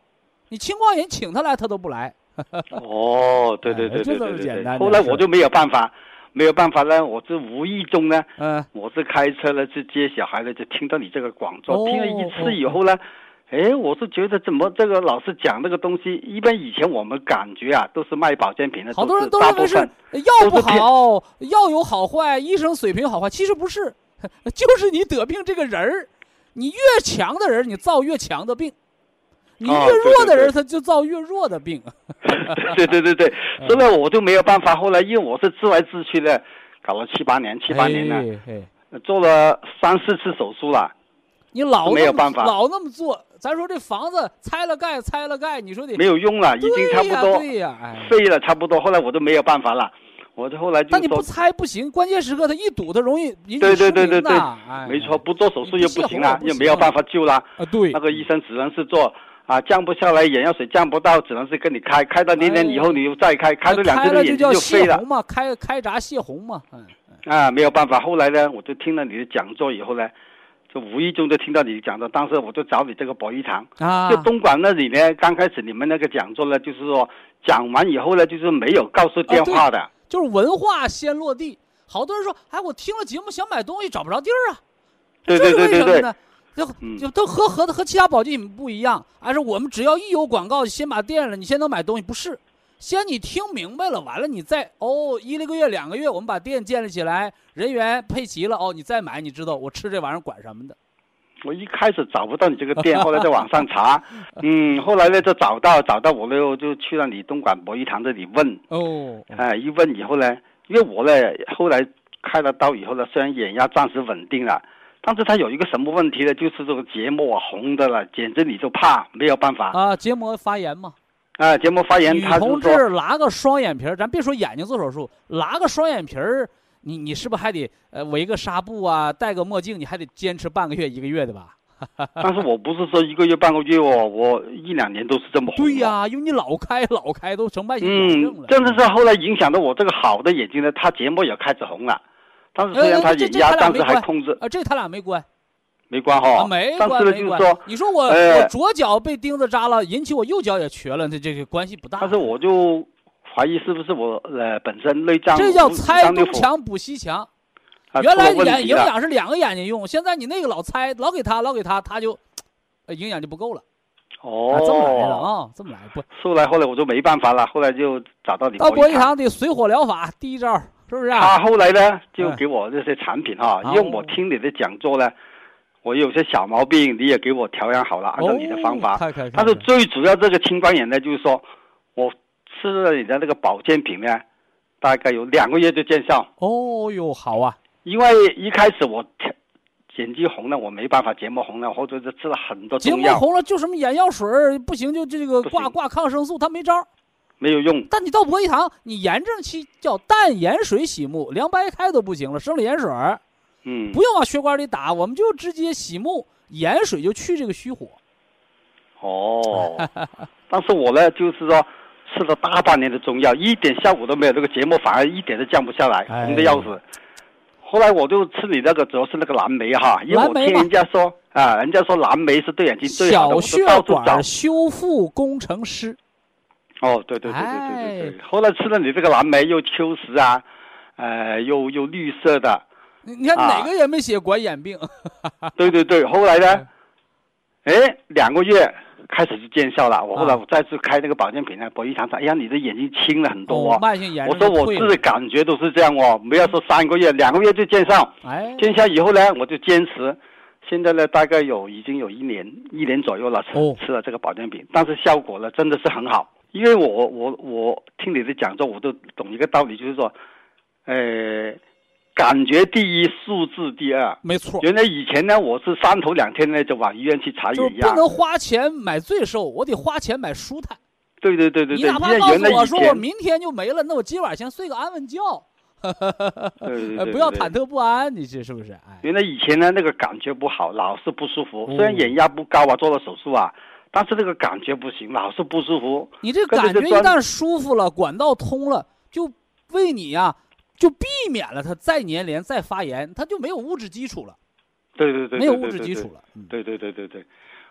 你青光眼请他来他都不来。哦，对对对对对对。后来我就没有办法，没有办法呢，我是无意中呢，嗯，我是开车呢去接小孩呢，就听到你这个讲座，听了一次以后呢，哎，我是觉得怎么这个老师讲那个东西，一般以前我们感觉啊都是卖保健品的，好多人都认为是药不好，药有好坏，医生水平好坏，其实不是，就是你得病这个人儿。你越强的人，你造越强的病；你越弱的人，他就造越弱的病。对对对对，所以 我就没有办法。后来因为我是自来自去的，搞了七八年，七八年了，做了三四次手术了。你老没有办法，老那么做。咱说这房子拆了盖，拆了盖，你说得没有用了，已经差不多对呀，废了，差不多。后来我都没有办法了。我就后来就那你不拆不行，关键时刻他一堵，他容易引起失明的。没错，不做手术又不行了，又没有办法救了。啊，对，那个医生只能是做啊，降不下来，眼药水降不到，只能是跟你开，开到年年以后你又再开，开了两次眼睛就废了。嘛，开开闸泄洪嘛。嗯。啊，没有办法。后来呢，我就听了你的讲座以后呢，就无意中就听到你讲的，当时我就找你这个博医堂啊，就东莞那里呢，刚开始你们那个讲座呢，就是说讲完以后呢，就是没有告诉电话的。就是文化先落地，好多人说，哎，我听了节目想买东西找不着地儿啊，这是为什么呢？就就都和和和其他保健品不一样，而是我们只要一有广告，先把店了，你先能买东西，不是？先你听明白了，完了你再哦，一个月两个月，我们把店建立起来，人员配齐了，哦，你再买，你知道我吃这玩意儿管什么的？我一开始找不到你这个店，后来在网上查，嗯，后来呢就找到，找到我呢就去了你东莞博医堂这里问，哦，哎，一问以后呢，因为我呢后来开了刀以后呢，虽然眼压暂时稳定了，但是他有一个什么问题呢？就是这个结膜啊红的了，简直你就怕，没有办法啊，结膜发炎嘛，啊，结膜发炎，女同志拉个双眼皮儿，咱别说眼睛做手术，拉个双眼皮儿。你你是不是还得呃围个纱布啊，戴个墨镜？你还得坚持半个月一个月的吧？但是我不是说一个月半个月哦，我一两年都是这么红。对呀，因为你老开老开都成慢性眼症了。真的是后来影响到我这个好的眼睛呢，它结膜也开始红了。但是虽然他眼压，当时还控制。啊，这他俩没关。没关哈。没关没关。你说我我左脚被钉子扎了，引起我右脚也瘸了，那这个关系不大。但是我就怀疑是不是我呃本身内脏。这叫拆东墙补西墙。原来眼营养是两个眼睛用，现在你那个老猜，老给他，老给他，他就，呃营养就不够了。哦，这么来的啊，这么来不？后来后来我就没办法了，后来就找到你。到博医堂的水火疗法第一招，是不是？他后来呢，就给我这些产品哈，因为我听你的讲座呢，我有些小毛病，你也给我调养好了，按照你的方法。但是最主要这个青光眼呢，就是说我吃了你的那个保健品呢，大概有两个月就见效。哦哟，好啊！因为一开始我眼睛红了，我没办法结膜红了，或者是吃了很多结膜红了就什么眼药水不行就这个挂挂抗生素，他没招。没有用。但你到博一堂，你炎症期叫淡盐水洗目，凉白开都不行了，生理盐水嗯，不用往血管里打，我们就直接洗目，盐水就去这个虚火。哦，但是我呢，就是说吃了大半年的中药，一点效果都没有，这个结膜反而一点都降不下来，红的要死。后来我就吃你那个，主要是那个蓝莓哈，因为我听人家说啊，人家说蓝莓是对眼睛最好的。小血管修复工程师。哦，对对对对对对对。后来吃了你这个蓝莓，又秋实啊，呃，又又绿色的。你看哪个也没写管眼病。对对对，后来呢？哎，两个月开始就见效了。我后来我再次开那个保健品呢，博一堂说：“哎呀，你的眼睛青了很多。”慢性眼我说我自己感觉都是这样哦，不要说三个月，两个月就见效。哎，见效以后呢，我就坚持。现在呢，大概有已经有一年一年左右了，吃吃了这个保健品，但是效果呢，真的是很好。因为我我我听你的讲座，我都懂一个道理，就是说，呃，感觉第一，数字第二。没错。原来以前呢，我是三头两天呢就往医院去查眼压。不能花钱买罪受，我得花钱买舒坦。对对对对对。你哪怕告诉我说我明天就没了，那我今晚先睡个安稳觉。对对对。不要忐忑不安，你这是不是？哎。原来以前呢，那个感觉不好，老是不舒服。虽然眼压不高啊，做了手术啊。但是这个感觉不行，老是不舒服。你这感觉一旦舒服了，管道通了，就为你呀，就避免了它再粘连、再发炎，它就没有物质基础了。对对对，没有物质基础了。对对对对对，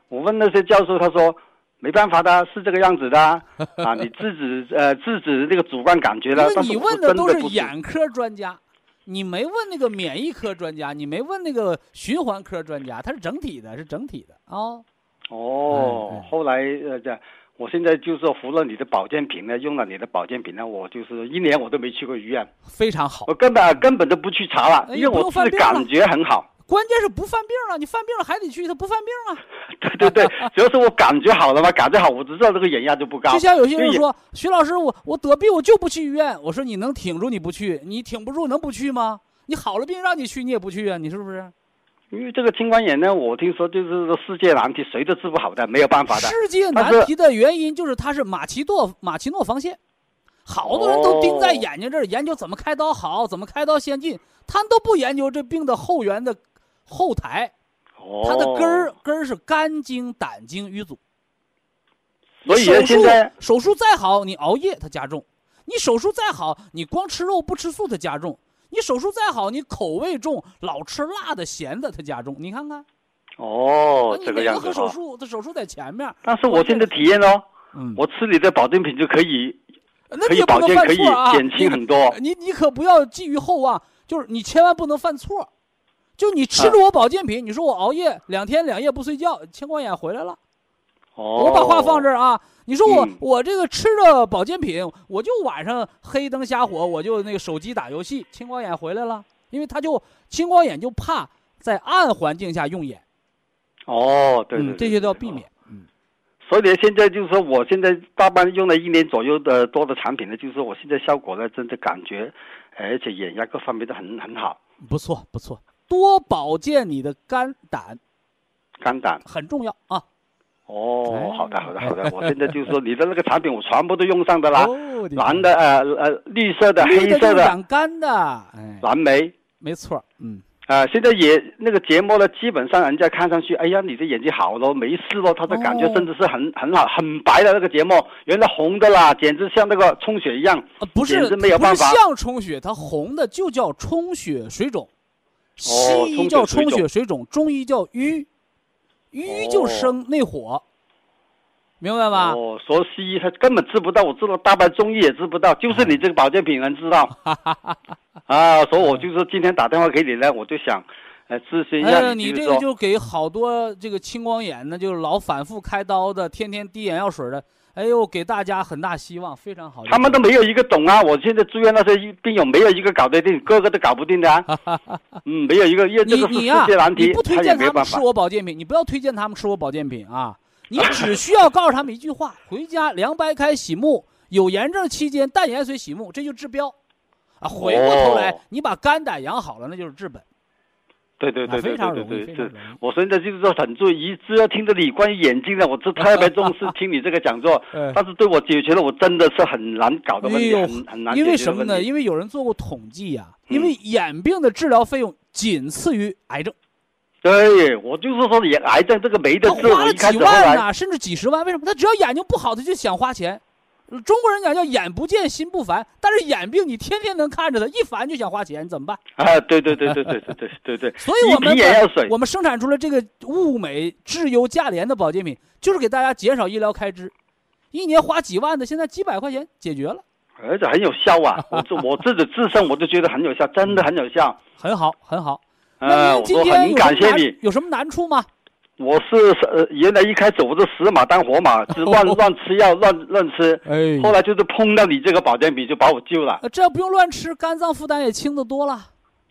我问那些教授，他说没办法的，是这个样子的 啊。你自己呃自己那个主观感觉了，因为你问的都是眼科专家，你没问那个免疫科专家，你没问那个循环科专家，他是整体的，是整体的啊。哦，后来呃，这我现在就是服了你的保健品呢，用了你的保健品呢，我就是一年我都没去过医院，非常好，我根本根本都不去查了，因为我自己感觉很好。关键是不犯病了，你犯病了还得去，他不犯病啊。对 对对，主要是我感觉好了嘛，感觉好，我知道这个眼压就不高。就像有些人说，徐老师，我我得病我就不去医院，我说你能挺住你不去，你挺不住能不去吗？你好了病让你去你也不去啊，你是不是？因为这个青光眼呢，我听说就是说世界难题，谁都治不好的，没有办法的。世界难题的原因就是它是马奇诺马奇诺防线，好多人都盯在眼睛这儿研究怎么开刀好，怎么开刀先进，他都不研究这病的后缘的后台，它的根儿根儿是肝经、胆经淤阻。所以现在手术再好，你熬夜它加重；你手术再好，你光吃肉不吃素它加重。你手术再好，你口味重，老吃辣的、咸的，它加重。你看看，哦，这个样子。手术，这手术在前面。但是我现在体验哦，嗯，我吃你的保健品就可以，可以保健，可以减轻很多。你你可不要寄予厚望，就是你千万不能犯错。就你吃着我保健品，你说我熬夜两天两夜不睡觉，青光眼回来了。哦，我把话放这儿啊。你说我我这个吃着保健品，我就晚上黑灯瞎火，我就那个手机打游戏，青光眼回来了。因为他就青光眼就怕在暗环境下用眼。哦，对对，这些都要避免。嗯，所以现在就是说，我现在大半用了一年左右的多的产品呢，就是我现在效果呢，真的感觉，而且眼压各方面都很很好。不错不错，多保健你的肝胆，肝胆很重要啊。哦，好的，好的，好的。我现在就是说，你的那个产品我全部都用上的啦，蓝的，呃呃，绿色的，黑色的，养肝的，蓝莓，没错，嗯，啊，现在也那个结膜呢，基本上人家看上去，哎呀，你的眼睛好了，没事了，他的感觉甚至是很很好，很白的那个结膜，原来红的啦，简直像那个充血一样，不是，没有办法，像充血，它红的就叫充血水肿，西医叫充血水肿，中医叫瘀。瘀就生内火，明白吧？哦，说西医他根本治不到，我治了大半中医也治不到，就是你这个保健品能治到。啊，所以我就是今天打电话给你呢，我就想，呃，咨询一下你。你这个就给好多这个青光眼的，就是老反复开刀的，天天滴眼药水的。哎呦，给大家很大希望，非常好。他们都没有一个懂啊！我现在住院那些病友没有一个搞得定，个个都搞不定的啊。嗯，没有一个，因为这个是世界难题，你不推荐他们吃我保健品，你不要推荐他们吃我保健品啊！你只需要告诉他们一句话：回家凉白开洗目，有炎症期间淡盐水洗目，这就治标。啊，回过头来，你把肝胆养好了，那就是治本。对对对对对对对，是。我现在就是说很注意，一直要听着你关于眼睛的，我是特别重视听你这个讲座。但是对我解决了，我真的是很难搞的问题，很很难因为什么呢？因为有人做过统计呀，因为眼病的治疗费用仅次于癌症。对，我就是说眼癌症这个没得治，花了几万呐，甚至几十万。为什么？他只要眼睛不好，他就想花钱。中国人讲叫眼不见心不烦，但是眼病你天天能看着它，一烦就想花钱，怎么办？啊，对对对对对对对对对。所以我们我们生产出了这个物美质优价廉的保健品，就是给大家减少医疗开支，一年花几万的，现在几百块钱解决了，而且很有效啊！我 这我自己自身我都觉得很有效，真的很有效，很好很好。呃，今天很感谢你，有什么难处吗？我是呃，原来一开始我是死马当活马，是乱 乱吃药，乱乱吃。哎，后来就是碰到你这个保健品，就把我救了。这不用乱吃，肝脏负担也轻的多了。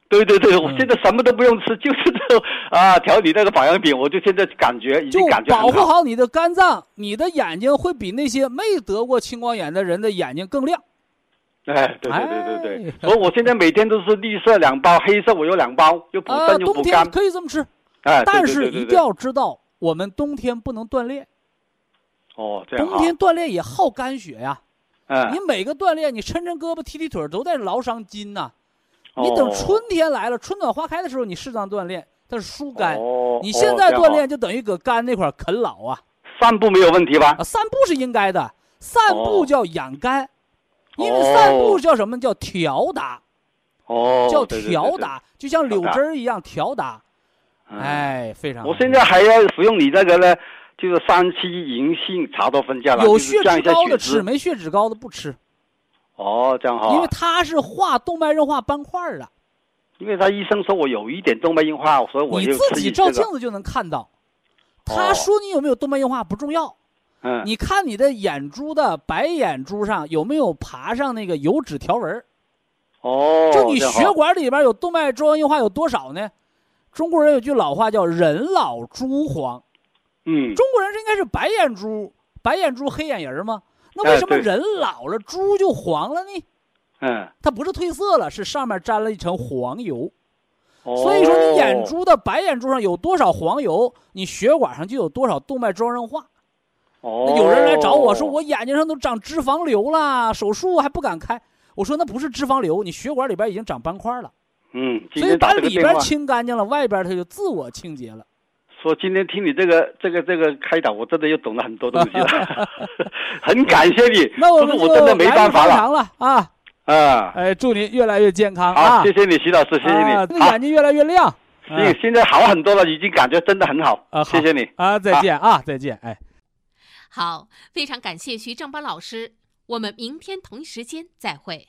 对对对，我现在什么都不用吃，就是这啊，调理那个保养品，我就现在感觉已经感觉保护好你的肝脏，你的眼睛会比那些没得过青光眼的人的眼睛更亮。哎，对对对对对，所以我现在每天都是绿色两包，黑色我有两包，又补肾又补肝，可以这么吃。哎，但是一定要知道，我们冬天不能锻炼。哦，这样冬天锻炼也耗肝血呀。哎。你每个锻炼，你抻抻胳膊、踢踢腿，都在劳伤筋呐。你等春天来了，春暖花开的时候，你适当锻炼，它是疏肝。哦。你现在锻炼就等于搁肝那块啃老啊。散步没有问题吧？啊，散步是应该的。散步叫养肝，因为散步叫什么？叫调达。哦。叫调达，就像柳枝儿一样调达。哎，非常。我现在还要服用你这个呢，就是三七银杏茶多酚加了，有血脂高的吃，没血脂高的不吃。哦，这样哈。因为它是化动脉硬化斑块的。因为他医生说我有一点动脉硬化，所以我就你自己照镜子就能看到。他说你有没有动脉硬化不重要。嗯。你看你的眼珠的白眼珠上有没有爬上那个油脂条纹？哦。就你血管里边有动脉粥样硬化有多少呢？中国人有句老话叫“人老珠黄”，嗯，中国人是应该是白眼珠、白眼珠、黑眼仁吗？那为什么人老了珠就黄了呢？嗯，它不是褪色了，是上面沾了一层黄油。哦，所以说你眼珠的白眼珠上有多少黄油，你血管上就有多少动脉粥样硬化。哦，有人来找我说我眼睛上都长脂肪瘤了，手术还不敢开。我说那不是脂肪瘤，你血管里边已经长斑块了。嗯，所以把里边清干净了，外边它就自我清洁了。说今天听你这个这个这个开导，我真的又懂了很多东西了，很感谢你。那我们我真的没办法了啊啊！哎，祝您越来越健康啊！谢谢你，徐老师，谢谢你。眼睛越来越亮。现现在好很多了，已经感觉真的很好啊！谢谢你啊！再见啊！再见！哎，好，非常感谢徐正邦老师，我们明天同一时间再会。